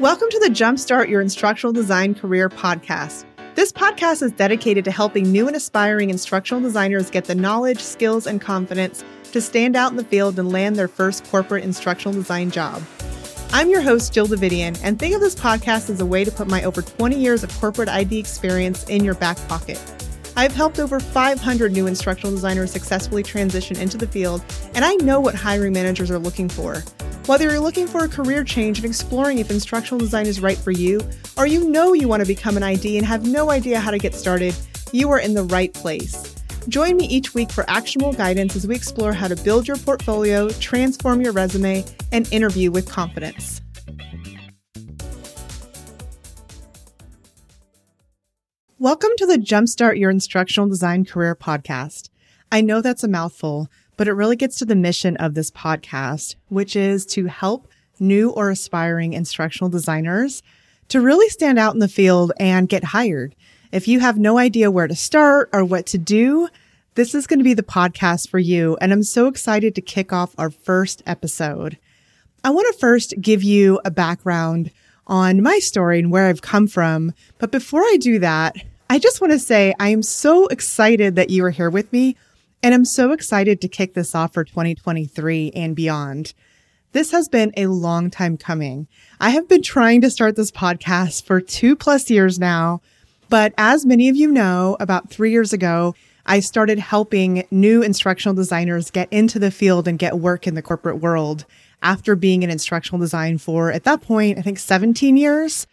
Welcome to the Jumpstart Your Instructional Design Career podcast. This podcast is dedicated to helping new and aspiring instructional designers get the knowledge, skills, and confidence to stand out in the field and land their first corporate instructional design job. I'm your host, Jill Davidian, and think of this podcast as a way to put my over 20 years of corporate ID experience in your back pocket. I've helped over 500 new instructional designers successfully transition into the field, and I know what hiring managers are looking for. Whether you're looking for a career change and exploring if instructional design is right for you, or you know you want to become an ID and have no idea how to get started, you are in the right place. Join me each week for actionable guidance as we explore how to build your portfolio, transform your resume, and interview with confidence. Welcome to the Jumpstart Your Instructional Design Career podcast. I know that's a mouthful but it really gets to the mission of this podcast, which is to help new or aspiring instructional designers to really stand out in the field and get hired. If you have no idea where to start or what to do, this is going to be the podcast for you. And I'm so excited to kick off our first episode. I want to first give you a background on my story and where I've come from. But before I do that, I just want to say I am so excited that you are here with me and I'm so excited to kick this off for 2023 and beyond. This has been a long time coming. I have been trying to start this podcast for two plus years now. But as many of you know, about three years ago, I started helping new instructional designers get into the field and get work in the corporate world after being in instructional design for, at that point, I think 17 years.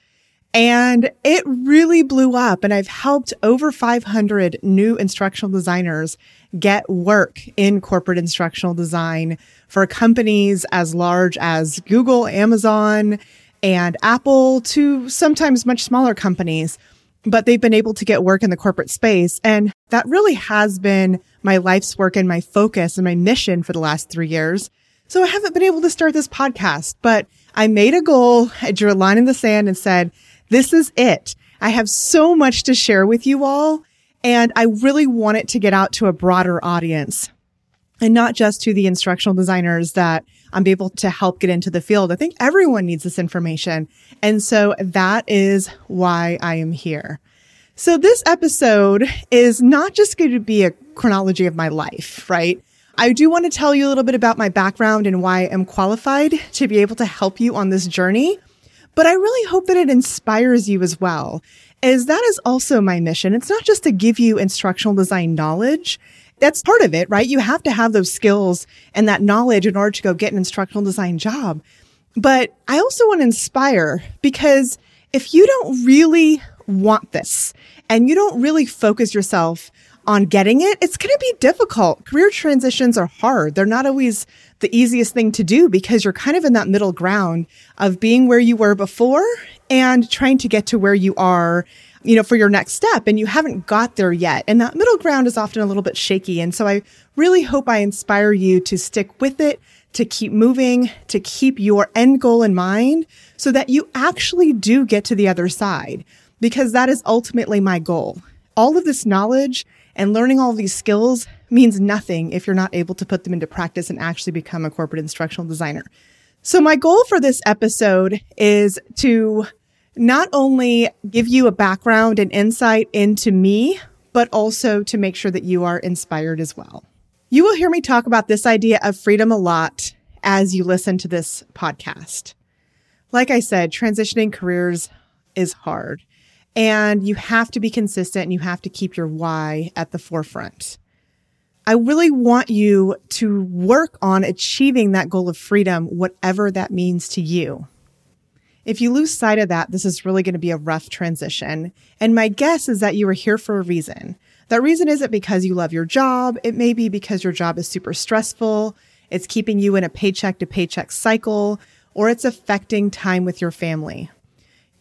And it really blew up. And I've helped over 500 new instructional designers get work in corporate instructional design for companies as large as Google, Amazon, and Apple to sometimes much smaller companies. But they've been able to get work in the corporate space. And that really has been my life's work and my focus and my mission for the last three years. So I haven't been able to start this podcast, but I made a goal. I drew a line in the sand and said, this is it. I have so much to share with you all. And I really want it to get out to a broader audience and not just to the instructional designers that I'm able to help get into the field. I think everyone needs this information. And so that is why I am here. So this episode is not just going to be a chronology of my life, right? I do want to tell you a little bit about my background and why I'm qualified to be able to help you on this journey. But I really hope that it inspires you as well as that is also my mission. It's not just to give you instructional design knowledge. That's part of it, right? You have to have those skills and that knowledge in order to go get an instructional design job. But I also want to inspire because if you don't really want this and you don't really focus yourself on getting it, it's going to be difficult. Career transitions are hard. They're not always the easiest thing to do because you're kind of in that middle ground of being where you were before and trying to get to where you are you know, for your next step and you haven't got there yet. And that middle ground is often a little bit shaky. And so I really hope I inspire you to stick with it, to keep moving, to keep your end goal in mind so that you actually do get to the other side because that is ultimately my goal. All of this knowledge and learning all these skills means nothing if you're not able to put them into practice and actually become a corporate instructional designer. So my goal for this episode is to not only give you a background and insight into me, but also to make sure that you are inspired as well. You will hear me talk about this idea of freedom a lot as you listen to this podcast. Like I said, transitioning careers is hard. And you have to be consistent and you have to keep your why at the forefront. I really want you to work on achieving that goal of freedom, whatever that means to you. If you lose sight of that, this is really going to be a rough transition. And my guess is that you are here for a reason. That reason isn't because you love your job. It may be because your job is super stressful. It's keeping you in a paycheck to paycheck cycle, or it's affecting time with your family.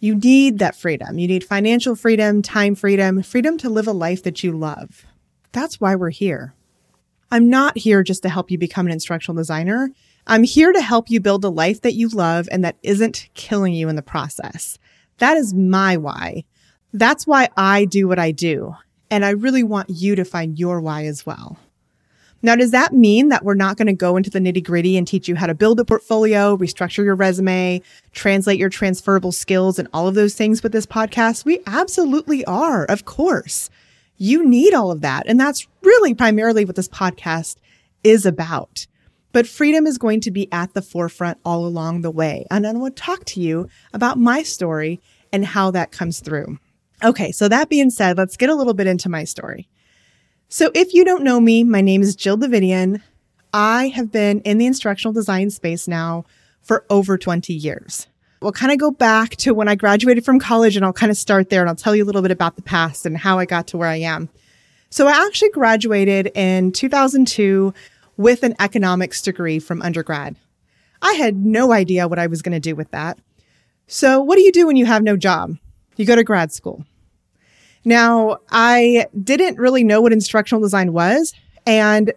You need that freedom. You need financial freedom, time freedom, freedom to live a life that you love. That's why we're here. I'm not here just to help you become an instructional designer. I'm here to help you build a life that you love and that isn't killing you in the process. That is my why. That's why I do what I do. And I really want you to find your why as well. Now, does that mean that we're not going to go into the nitty gritty and teach you how to build a portfolio, restructure your resume, translate your transferable skills and all of those things with this podcast? We absolutely are. Of course. You need all of that. And that's really primarily what this podcast is about. But freedom is going to be at the forefront all along the way. And I want to talk to you about my story and how that comes through. Okay. So that being said, let's get a little bit into my story. So if you don't know me, my name is Jill Davidian. I have been in the instructional design space now for over 20 years. We'll kind of go back to when I graduated from college and I'll kind of start there and I'll tell you a little bit about the past and how I got to where I am. So I actually graduated in 2002 with an economics degree from undergrad. I had no idea what I was going to do with that. So what do you do when you have no job? You go to grad school. Now, I didn't really know what instructional design was. And,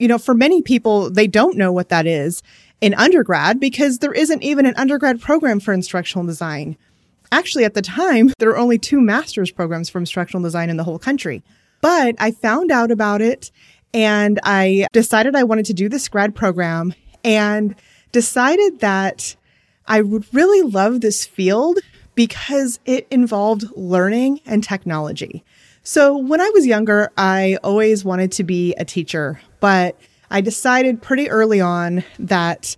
you know, for many people, they don't know what that is in undergrad because there isn't even an undergrad program for instructional design. Actually, at the time, there were only two master's programs for instructional design in the whole country. But I found out about it and I decided I wanted to do this grad program and decided that I would really love this field because it involved learning and technology. So when I was younger, I always wanted to be a teacher, but I decided pretty early on that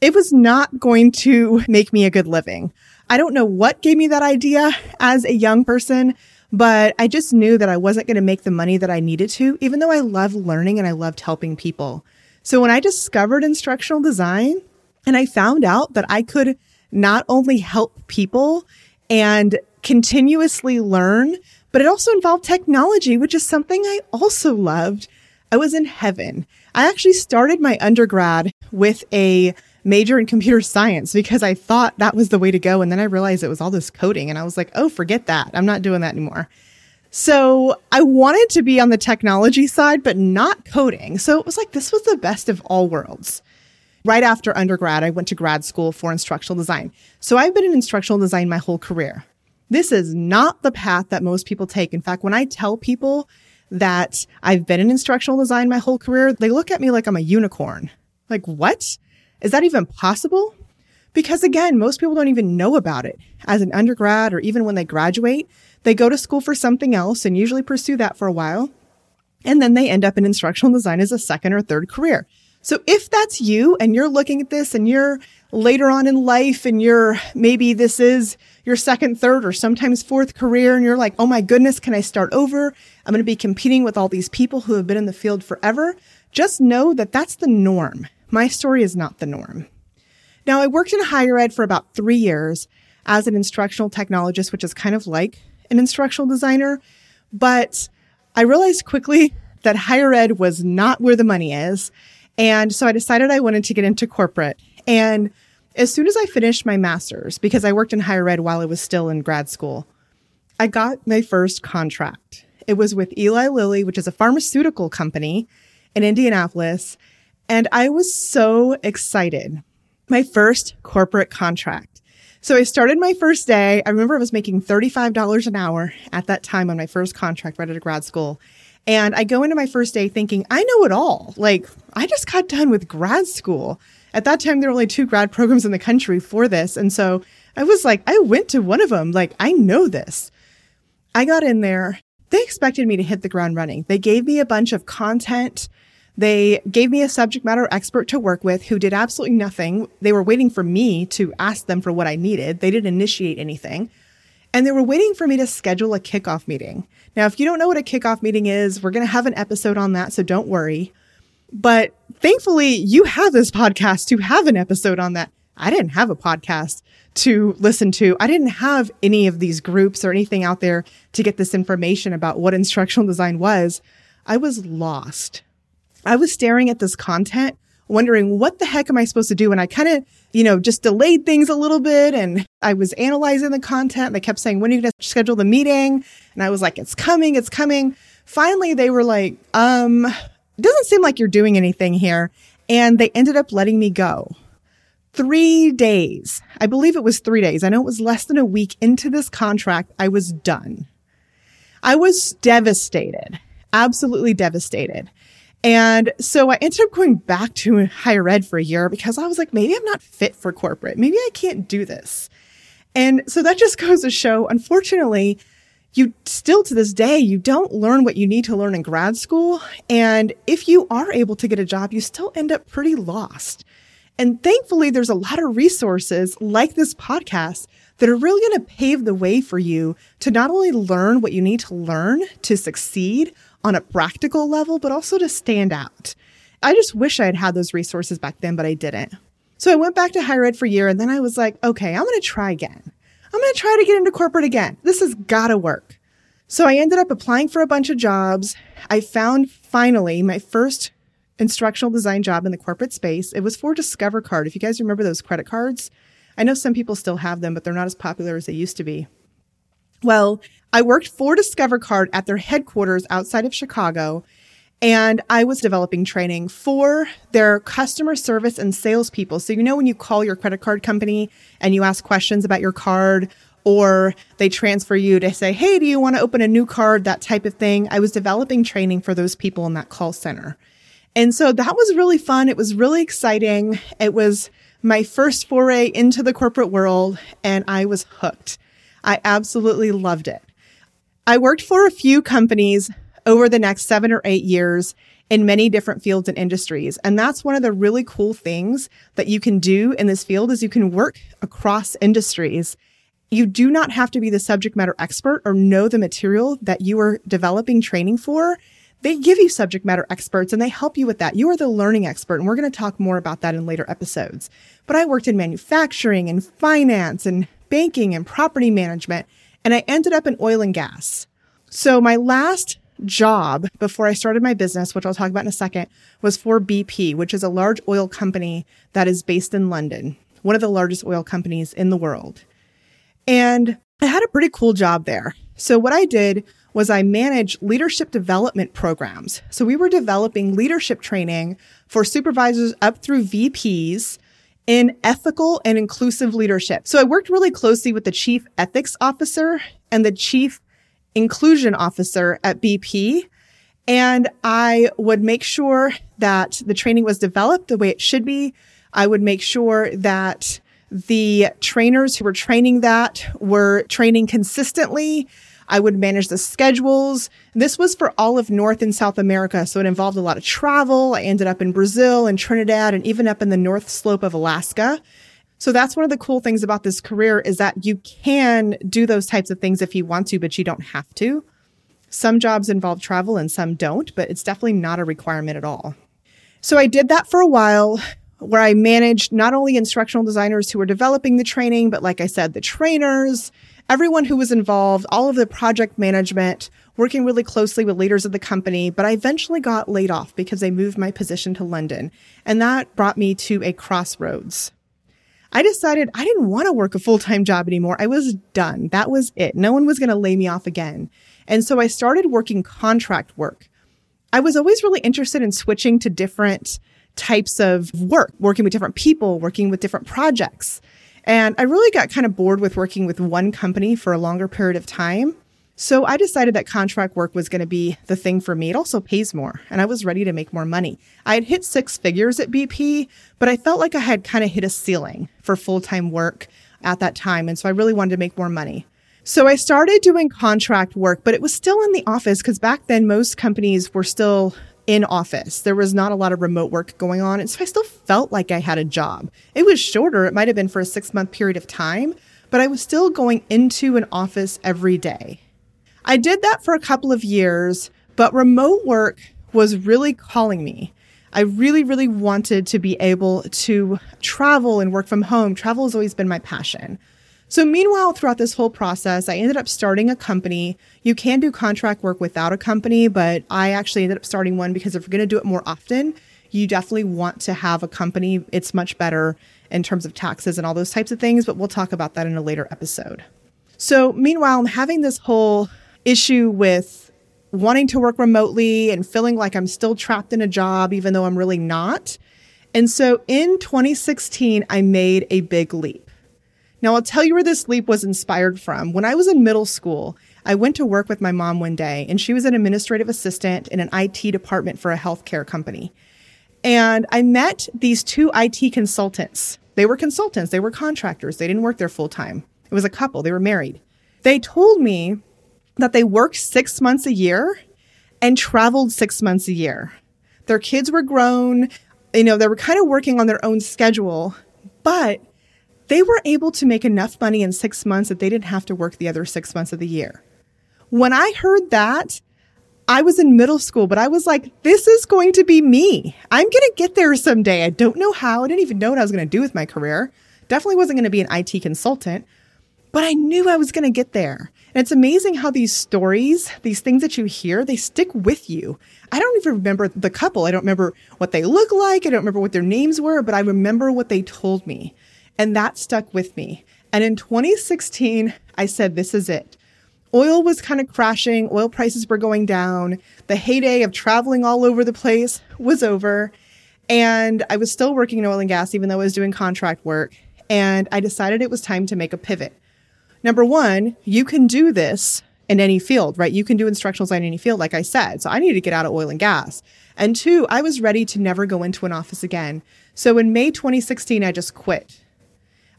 it was not going to make me a good living. I don't know what gave me that idea as a young person, but I just knew that I wasn't going to make the money that I needed to, even though I love learning and I loved helping people. So when I discovered instructional design and I found out that I could not only help people and continuously learn, but it also involved technology, which is something I also loved. I was in heaven. I actually started my undergrad with a major in computer science because I thought that was the way to go. And then I realized it was all this coding and I was like, oh, forget that. I'm not doing that anymore. So I wanted to be on the technology side, but not coding. So it was like, this was the best of all worlds right after undergrad, I went to grad school for instructional design. So I've been in instructional design my whole career. This is not the path that most people take. In fact, when I tell people that I've been in instructional design my whole career, they look at me like I'm a unicorn. Like, what? Is that even possible? Because again, most people don't even know about it. As an undergrad or even when they graduate, they go to school for something else and usually pursue that for a while. And then they end up in instructional design as a second or third career. So if that's you and you're looking at this and you're later on in life and you're maybe this is your second, third, or sometimes fourth career and you're like, oh my goodness, can I start over? I'm going to be competing with all these people who have been in the field forever. Just know that that's the norm. My story is not the norm. Now, I worked in higher ed for about three years as an instructional technologist, which is kind of like an instructional designer, but I realized quickly that higher ed was not where the money is and so I decided I wanted to get into corporate. And as soon as I finished my master's, because I worked in higher ed while I was still in grad school, I got my first contract. It was with Eli Lilly, which is a pharmaceutical company in Indianapolis. And I was so excited. My first corporate contract. So I started my first day. I remember I was making $35 an hour at that time on my first contract right out of grad school. And I go into my first day thinking, I know it all. Like, I just got done with grad school. At that time, there were only two grad programs in the country for this. And so I was like, I went to one of them. Like, I know this. I got in there. They expected me to hit the ground running. They gave me a bunch of content. They gave me a subject matter expert to work with who did absolutely nothing. They were waiting for me to ask them for what I needed. They didn't initiate anything. And they were waiting for me to schedule a kickoff meeting. Now, if you don't know what a kickoff meeting is, we're going to have an episode on that, so don't worry. But thankfully, you have this podcast to have an episode on that. I didn't have a podcast to listen to. I didn't have any of these groups or anything out there to get this information about what instructional design was. I was lost. I was staring at this content wondering what the heck am I supposed to do? And I kind of, you know, just delayed things a little bit and I was analyzing the content. They kept saying, when are you going to schedule the meeting? And I was like, it's coming, it's coming. Finally, they were like, um, it doesn't seem like you're doing anything here. And they ended up letting me go. Three days. I believe it was three days. I know it was less than a week into this contract. I was done. I was devastated, absolutely devastated. And so I ended up going back to higher ed for a year because I was like, maybe I'm not fit for corporate. Maybe I can't do this. And so that just goes to show, unfortunately, you still to this day, you don't learn what you need to learn in grad school. And if you are able to get a job, you still end up pretty lost. And thankfully, there's a lot of resources like this podcast that are really going to pave the way for you to not only learn what you need to learn to succeed on a practical level, but also to stand out. I just wish I had had those resources back then, but I didn't. So I went back to higher ed for a year and then I was like, okay, I'm going to try again. I'm going to try to get into corporate again. This has got to work. So I ended up applying for a bunch of jobs. I found finally my first instructional design job in the corporate space. It was for Discover Card. If you guys remember those credit cards, I know some people still have them, but they're not as popular as they used to be. Well, I worked for Discover Card at their headquarters outside of Chicago, and I was developing training for their customer service and salespeople. So, you know, when you call your credit card company and you ask questions about your card, or they transfer you to say, Hey, do you want to open a new card? That type of thing. I was developing training for those people in that call center. And so that was really fun. It was really exciting. It was my first foray into the corporate world, and I was hooked. I absolutely loved it. I worked for a few companies over the next seven or eight years in many different fields and industries. And that's one of the really cool things that you can do in this field is you can work across industries. You do not have to be the subject matter expert or know the material that you are developing training for. They give you subject matter experts and they help you with that. You are the learning expert. And we're going to talk more about that in later episodes. But I worked in manufacturing and finance and banking and property management, and I ended up in oil and gas. So my last job before I started my business, which I'll talk about in a second, was for BP, which is a large oil company that is based in London, one of the largest oil companies in the world. And I had a pretty cool job there. So what I did was I managed leadership development programs. So we were developing leadership training for supervisors up through VPs in ethical and inclusive leadership. So I worked really closely with the chief ethics officer and the chief inclusion officer at BP. And I would make sure that the training was developed the way it should be. I would make sure that the trainers who were training that were training consistently I would manage the schedules. This was for all of North and South America. So it involved a lot of travel. I ended up in Brazil and Trinidad and even up in the North Slope of Alaska. So that's one of the cool things about this career is that you can do those types of things if you want to, but you don't have to. Some jobs involve travel and some don't, but it's definitely not a requirement at all. So I did that for a while where I managed not only instructional designers who were developing the training, but like I said, the trainers, everyone who was involved, all of the project management, working really closely with leaders of the company. But I eventually got laid off because they moved my position to London. And that brought me to a crossroads. I decided I didn't want to work a full time job anymore. I was done. That was it. No one was going to lay me off again. And so I started working contract work. I was always really interested in switching to different types of work, working with different people, working with different projects. And I really got kind of bored with working with one company for a longer period of time. So I decided that contract work was going to be the thing for me. It also pays more and I was ready to make more money. I had hit six figures at BP, but I felt like I had kind of hit a ceiling for full time work at that time. And so I really wanted to make more money. So I started doing contract work, but it was still in the office because back then most companies were still in office. There was not a lot of remote work going on. And so I still felt like I had a job. It was shorter. It might have been for a six month period of time, but I was still going into an office every day. I did that for a couple of years, but remote work was really calling me. I really, really wanted to be able to travel and work from home. Travel has always been my passion. So, meanwhile, throughout this whole process, I ended up starting a company. You can do contract work without a company, but I actually ended up starting one because if you're going to do it more often, you definitely want to have a company. It's much better in terms of taxes and all those types of things, but we'll talk about that in a later episode. So, meanwhile, I'm having this whole issue with wanting to work remotely and feeling like I'm still trapped in a job, even though I'm really not. And so in 2016, I made a big leap. Now, I'll tell you where this leap was inspired from. When I was in middle school, I went to work with my mom one day, and she was an administrative assistant in an IT department for a healthcare company. And I met these two IT consultants. They were consultants, they were contractors, they didn't work there full time. It was a couple, they were married. They told me that they worked six months a year and traveled six months a year. Their kids were grown, you know, they were kind of working on their own schedule, but they were able to make enough money in six months that they didn't have to work the other six months of the year. When I heard that, I was in middle school, but I was like, this is going to be me. I'm going to get there someday. I don't know how. I didn't even know what I was going to do with my career. Definitely wasn't going to be an IT consultant, but I knew I was going to get there. And it's amazing how these stories, these things that you hear, they stick with you. I don't even remember the couple. I don't remember what they look like. I don't remember what their names were, but I remember what they told me. And that stuck with me. And in 2016, I said, this is it oil was kind of crashing, oil prices were going down. The heyday of traveling all over the place was over. And I was still working in oil and gas, even though I was doing contract work. And I decided it was time to make a pivot. Number one, you can do this in any field, right? You can do instructional design in any field, like I said. So I needed to get out of oil and gas. And two, I was ready to never go into an office again. So in May 2016, I just quit.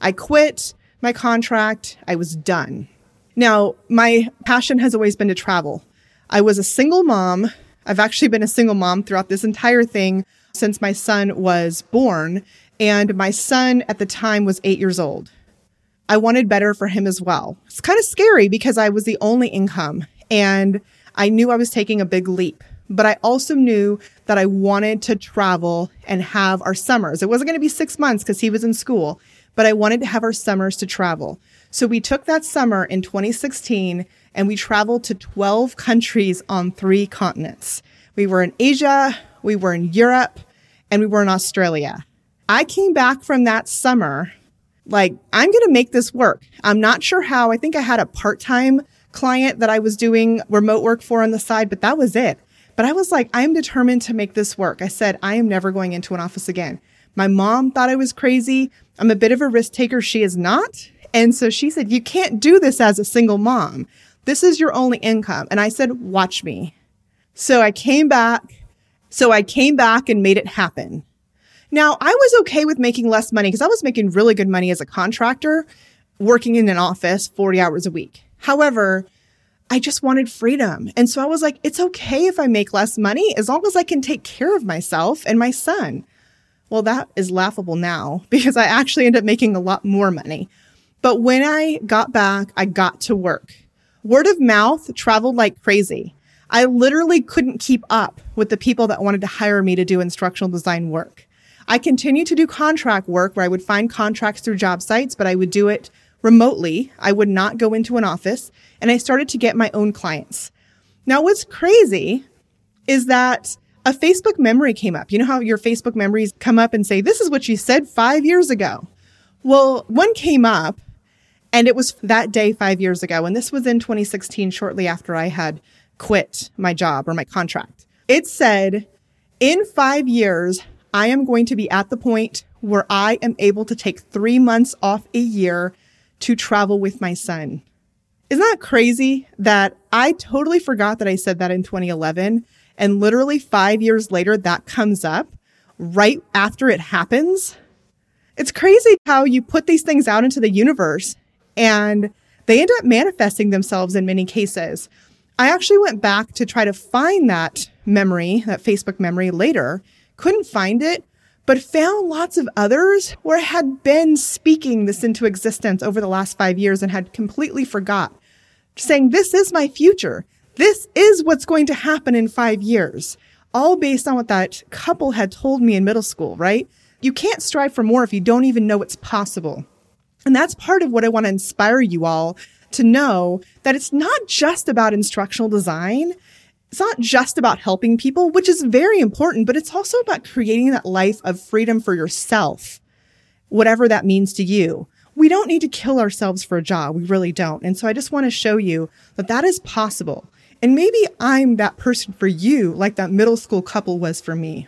I quit my contract. I was done. Now, my passion has always been to travel. I was a single mom. I've actually been a single mom throughout this entire thing since my son was born. And my son at the time was eight years old. I wanted better for him as well. It's kind of scary because I was the only income and I knew I was taking a big leap. But I also knew that I wanted to travel and have our summers. It wasn't going to be six months because he was in school, but I wanted to have our summers to travel. So we took that summer in 2016 and we traveled to 12 countries on three continents. We were in Asia, we were in Europe, and we were in Australia. I came back from that summer like, I'm going to make this work. I'm not sure how. I think I had a part time client that I was doing remote work for on the side, but that was it. But I was like, I'm determined to make this work. I said, I am never going into an office again. My mom thought I was crazy. I'm a bit of a risk taker. She is not. And so she said, You can't do this as a single mom. This is your only income. And I said, Watch me. So I came back. So I came back and made it happen. Now, I was okay with making less money because I was making really good money as a contractor working in an office 40 hours a week. However, I just wanted freedom. And so I was like, it's okay if I make less money as long as I can take care of myself and my son. Well, that is laughable now because I actually ended up making a lot more money. But when I got back, I got to work. Word of mouth traveled like crazy. I literally couldn't keep up with the people that wanted to hire me to do instructional design work. I continued to do contract work where I would find contracts through job sites, but I would do it remotely. I would not go into an office and I started to get my own clients. Now, what's crazy is that a Facebook memory came up. You know how your Facebook memories come up and say, this is what you said five years ago. Well, one came up and it was that day five years ago. And this was in 2016, shortly after I had quit my job or my contract. It said, in five years, I am going to be at the point where I am able to take three months off a year to travel with my son. Isn't that crazy that I totally forgot that I said that in 2011 and literally five years later that comes up right after it happens? It's crazy how you put these things out into the universe and they end up manifesting themselves in many cases. I actually went back to try to find that memory, that Facebook memory later, couldn't find it, but found lots of others where I had been speaking this into existence over the last five years and had completely forgot, saying, This is my future. This is what's going to happen in five years, all based on what that couple had told me in middle school, right? You can't strive for more if you don't even know it's possible. And that's part of what I want to inspire you all to know that it's not just about instructional design. It's not just about helping people, which is very important, but it's also about creating that life of freedom for yourself, whatever that means to you. We don't need to kill ourselves for a job. We really don't. And so I just want to show you that that is possible. And maybe I'm that person for you, like that middle school couple was for me.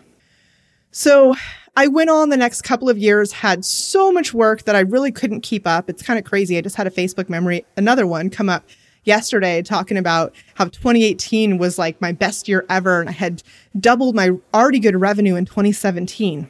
So I went on the next couple of years, had so much work that I really couldn't keep up. It's kind of crazy. I just had a Facebook memory, another one come up yesterday talking about how 2018 was like my best year ever and I had doubled my already good revenue in 2017.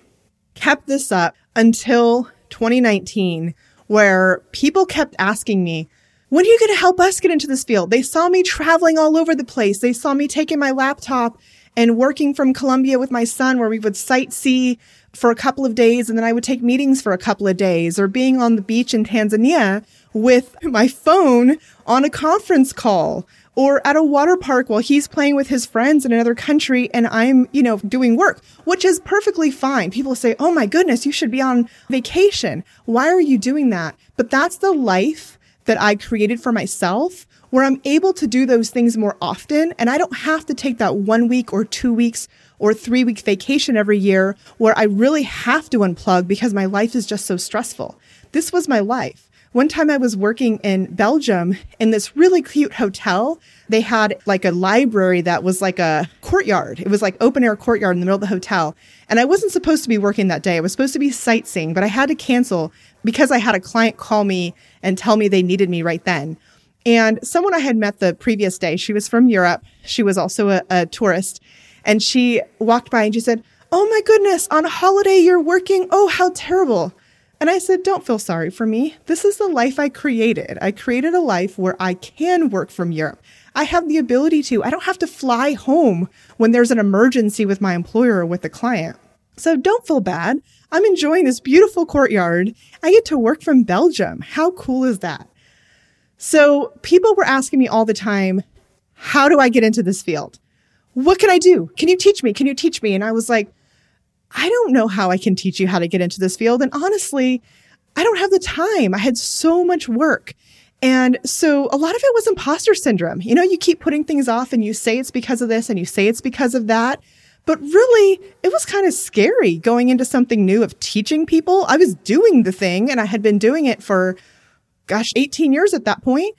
Kept this up until 2019 where people kept asking me, when are you going to help us get into this field? They saw me traveling all over the place. They saw me taking my laptop and working from Colombia with my son where we would sightsee for a couple of days and then I would take meetings for a couple of days or being on the beach in Tanzania with my phone on a conference call or at a water park while he's playing with his friends in another country and I'm, you know, doing work, which is perfectly fine. People say, Oh my goodness, you should be on vacation. Why are you doing that? But that's the life that I created for myself where I'm able to do those things more often. And I don't have to take that one week or two weeks or three week vacation every year where I really have to unplug because my life is just so stressful. This was my life. One time I was working in Belgium in this really cute hotel. They had like a library that was like a courtyard. It was like open air courtyard in the middle of the hotel. And I wasn't supposed to be working that day. I was supposed to be sightseeing, but I had to cancel because I had a client call me and tell me they needed me right then. And someone I had met the previous day, she was from Europe. She was also a, a tourist. And she walked by and she said, Oh my goodness, on holiday you're working. Oh, how terrible. And I said, Don't feel sorry for me. This is the life I created. I created a life where I can work from Europe. I have the ability to. I don't have to fly home when there's an emergency with my employer or with the client. So don't feel bad. I'm enjoying this beautiful courtyard. I get to work from Belgium. How cool is that? So people were asking me all the time, how do I get into this field? What can I do? Can you teach me? Can you teach me? And I was like, I don't know how I can teach you how to get into this field. And honestly, I don't have the time. I had so much work. And so a lot of it was imposter syndrome. You know, you keep putting things off and you say it's because of this and you say it's because of that. But really, it was kind of scary going into something new of teaching people. I was doing the thing and I had been doing it for, gosh, 18 years at that point.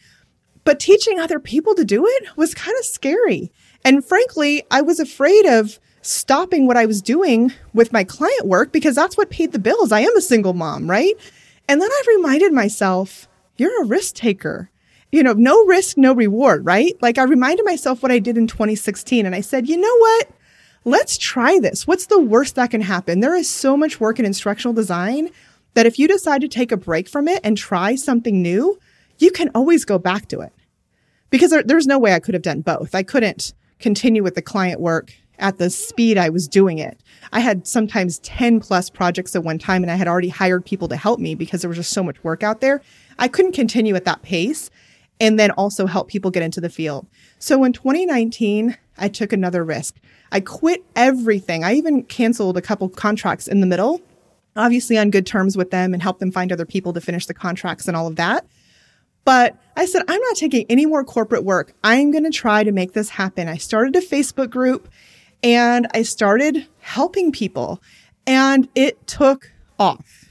But teaching other people to do it was kind of scary. And frankly, I was afraid of stopping what I was doing with my client work because that's what paid the bills. I am a single mom, right? And then I reminded myself, you're a risk taker. You know, no risk, no reward, right? Like I reminded myself what I did in 2016 and I said, you know what? Let's try this. What's the worst that can happen? There is so much work in instructional design that if you decide to take a break from it and try something new, you can always go back to it. Because there, there's no way I could have done both. I couldn't continue with the client work at the speed I was doing it. I had sometimes 10 plus projects at one time and I had already hired people to help me because there was just so much work out there. I couldn't continue at that pace and then also help people get into the field. So in 2019, I took another risk. I quit everything. I even canceled a couple contracts in the middle, obviously on good terms with them and helped them find other people to finish the contracts and all of that. But I said, I'm not taking any more corporate work. I'm going to try to make this happen. I started a Facebook group and I started helping people and it took off.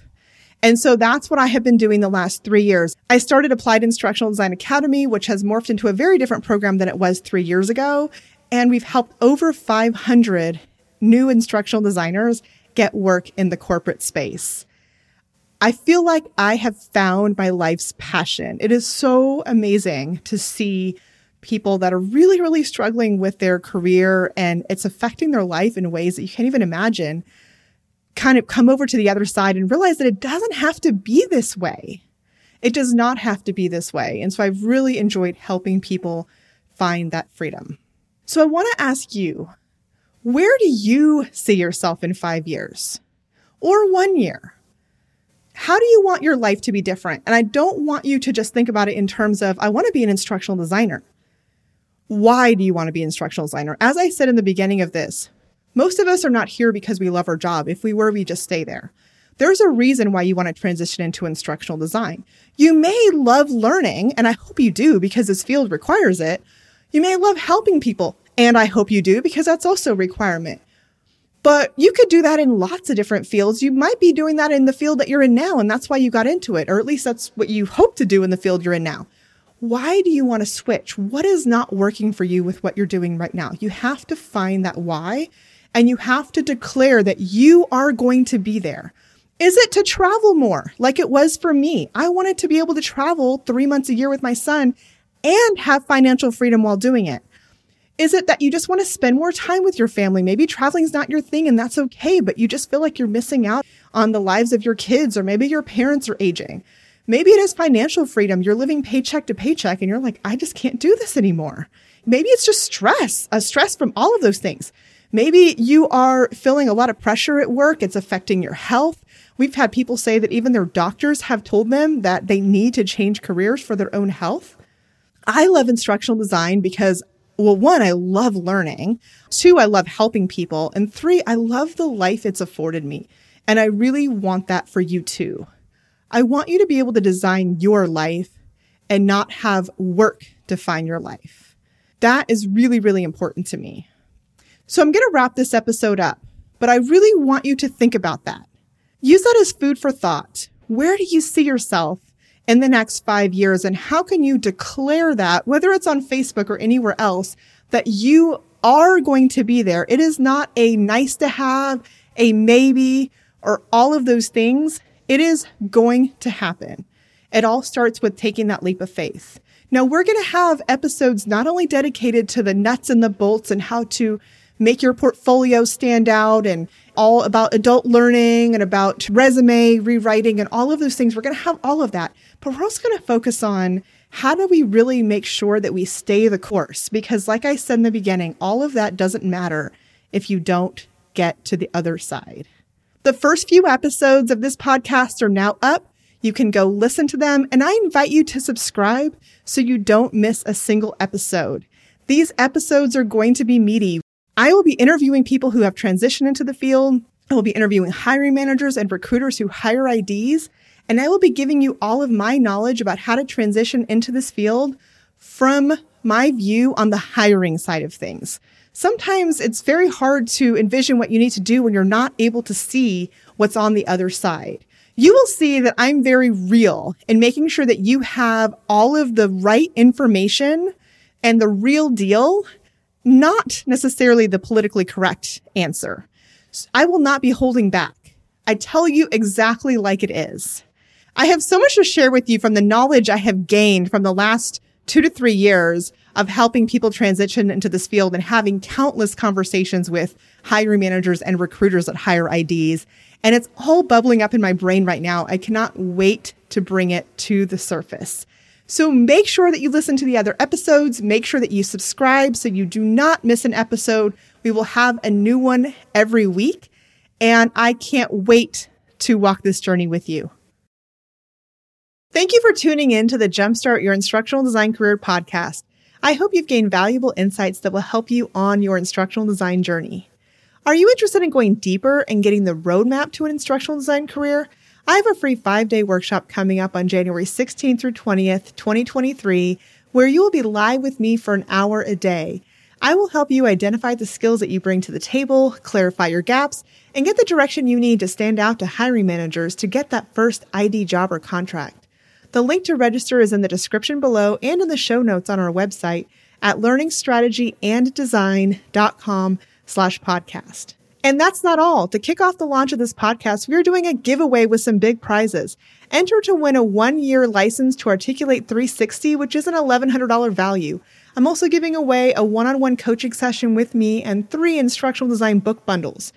And so that's what I have been doing the last three years. I started Applied Instructional Design Academy, which has morphed into a very different program than it was three years ago. And we've helped over 500 new instructional designers get work in the corporate space. I feel like I have found my life's passion. It is so amazing to see people that are really, really struggling with their career and it's affecting their life in ways that you can't even imagine kind of come over to the other side and realize that it doesn't have to be this way. It does not have to be this way. And so I've really enjoyed helping people find that freedom. So I want to ask you, where do you see yourself in five years or one year? How do you want your life to be different? And I don't want you to just think about it in terms of, I want to be an instructional designer. Why do you want to be an instructional designer? As I said in the beginning of this, most of us are not here because we love our job. If we were, we just stay there. There's a reason why you want to transition into instructional design. You may love learning, and I hope you do because this field requires it, you may love helping people, and I hope you do because that's also a requirement. But you could do that in lots of different fields. You might be doing that in the field that you're in now, and that's why you got into it, or at least that's what you hope to do in the field you're in now. Why do you want to switch? What is not working for you with what you're doing right now? You have to find that why, and you have to declare that you are going to be there. Is it to travel more like it was for me? I wanted to be able to travel three months a year with my son and have financial freedom while doing it? Is it that you just want to spend more time with your family? Maybe traveling is not your thing and that's okay, but you just feel like you're missing out on the lives of your kids or maybe your parents are aging. Maybe it is financial freedom. You're living paycheck to paycheck and you're like, I just can't do this anymore. Maybe it's just stress, a stress from all of those things. Maybe you are feeling a lot of pressure at work. It's affecting your health. We've had people say that even their doctors have told them that they need to change careers for their own health. I love instructional design because well, one, I love learning. Two, I love helping people. And three, I love the life it's afforded me. And I really want that for you too. I want you to be able to design your life and not have work define your life. That is really, really important to me. So I'm going to wrap this episode up, but I really want you to think about that. Use that as food for thought. Where do you see yourself in the next five years? And how can you declare that, whether it's on Facebook or anywhere else, that you are going to be there? It is not a nice to have, a maybe, or all of those things. It is going to happen. It all starts with taking that leap of faith. Now, we're going to have episodes not only dedicated to the nuts and the bolts and how to make your portfolio stand out and all about adult learning and about resume rewriting and all of those things. We're going to have all of that, but we're also going to focus on how do we really make sure that we stay the course? Because, like I said in the beginning, all of that doesn't matter if you don't get to the other side. The first few episodes of this podcast are now up. You can go listen to them, and I invite you to subscribe so you don't miss a single episode. These episodes are going to be meaty. I will be interviewing people who have transitioned into the field. I will be interviewing hiring managers and recruiters who hire IDs. And I will be giving you all of my knowledge about how to transition into this field from my view on the hiring side of things. Sometimes it's very hard to envision what you need to do when you're not able to see what's on the other side. You will see that I'm very real in making sure that you have all of the right information and the real deal not necessarily the politically correct answer. I will not be holding back. I tell you exactly like it is. I have so much to share with you from the knowledge I have gained from the last two to three years of helping people transition into this field and having countless conversations with hiring managers and recruiters at hire IDs. And it's all bubbling up in my brain right now. I cannot wait to bring it to the surface. So make sure that you listen to the other episodes. Make sure that you subscribe so you do not miss an episode. We will have a new one every week. And I can't wait to walk this journey with you. Thank you for tuning in to the Jumpstart Your Instructional Design Career podcast. I hope you've gained valuable insights that will help you on your instructional design journey. Are you interested in going deeper and getting the roadmap to an instructional design career? I have a free five day workshop coming up on January 16th through 20th, 2023, where you will be live with me for an hour a day. I will help you identify the skills that you bring to the table, clarify your gaps, and get the direction you need to stand out to hiring managers to get that first ID job or contract. The link to register is in the description below and in the show notes on our website at learningstrategyanddesign.com slash podcast. And that's not all. To kick off the launch of this podcast, we are doing a giveaway with some big prizes. Enter to win a one year license to Articulate 360, which is an $1,100 value. I'm also giving away a one on one coaching session with me and three instructional design book bundles.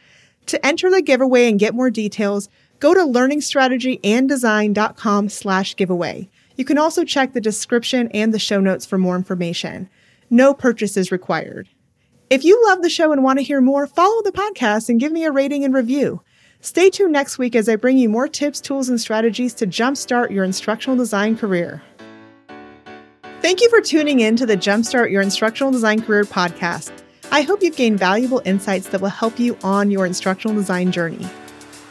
To enter the giveaway and get more details, go to learningstrategyanddesign.com slash giveaway. You can also check the description and the show notes for more information. No purchase is required. If you love the show and want to hear more, follow the podcast and give me a rating and review. Stay tuned next week as I bring you more tips, tools, and strategies to jumpstart your instructional design career. Thank you for tuning in to the Jumpstart Your Instructional Design Career podcast. I hope you've gained valuable insights that will help you on your instructional design journey.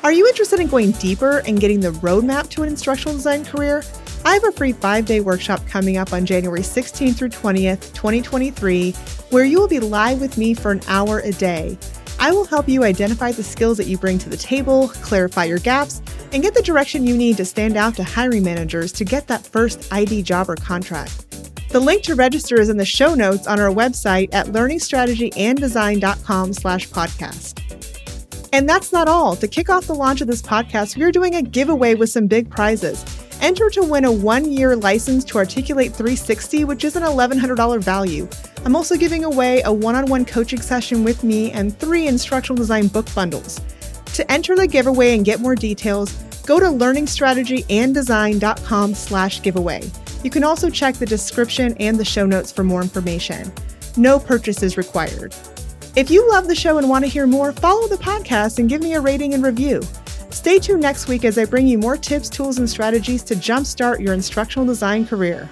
Are you interested in going deeper and getting the roadmap to an instructional design career? I have a free five day workshop coming up on January 16th through 20th, 2023, where you will be live with me for an hour a day. I will help you identify the skills that you bring to the table, clarify your gaps, and get the direction you need to stand out to hiring managers to get that first ID job or contract. The link to register is in the show notes on our website at learningstrategyanddesign.com slash podcast. And that's not all. To kick off the launch of this podcast, we are doing a giveaway with some big prizes. Enter to win a one year license to Articulate 360, which is an $1,100 value. I'm also giving away a one on one coaching session with me and three instructional design book bundles. To enter the giveaway and get more details, go to learningstrategyanddesign.com slash giveaway. You can also check the description and the show notes for more information. No purchase is required. If you love the show and want to hear more, follow the podcast and give me a rating and review. Stay tuned next week as I bring you more tips, tools, and strategies to jumpstart your instructional design career.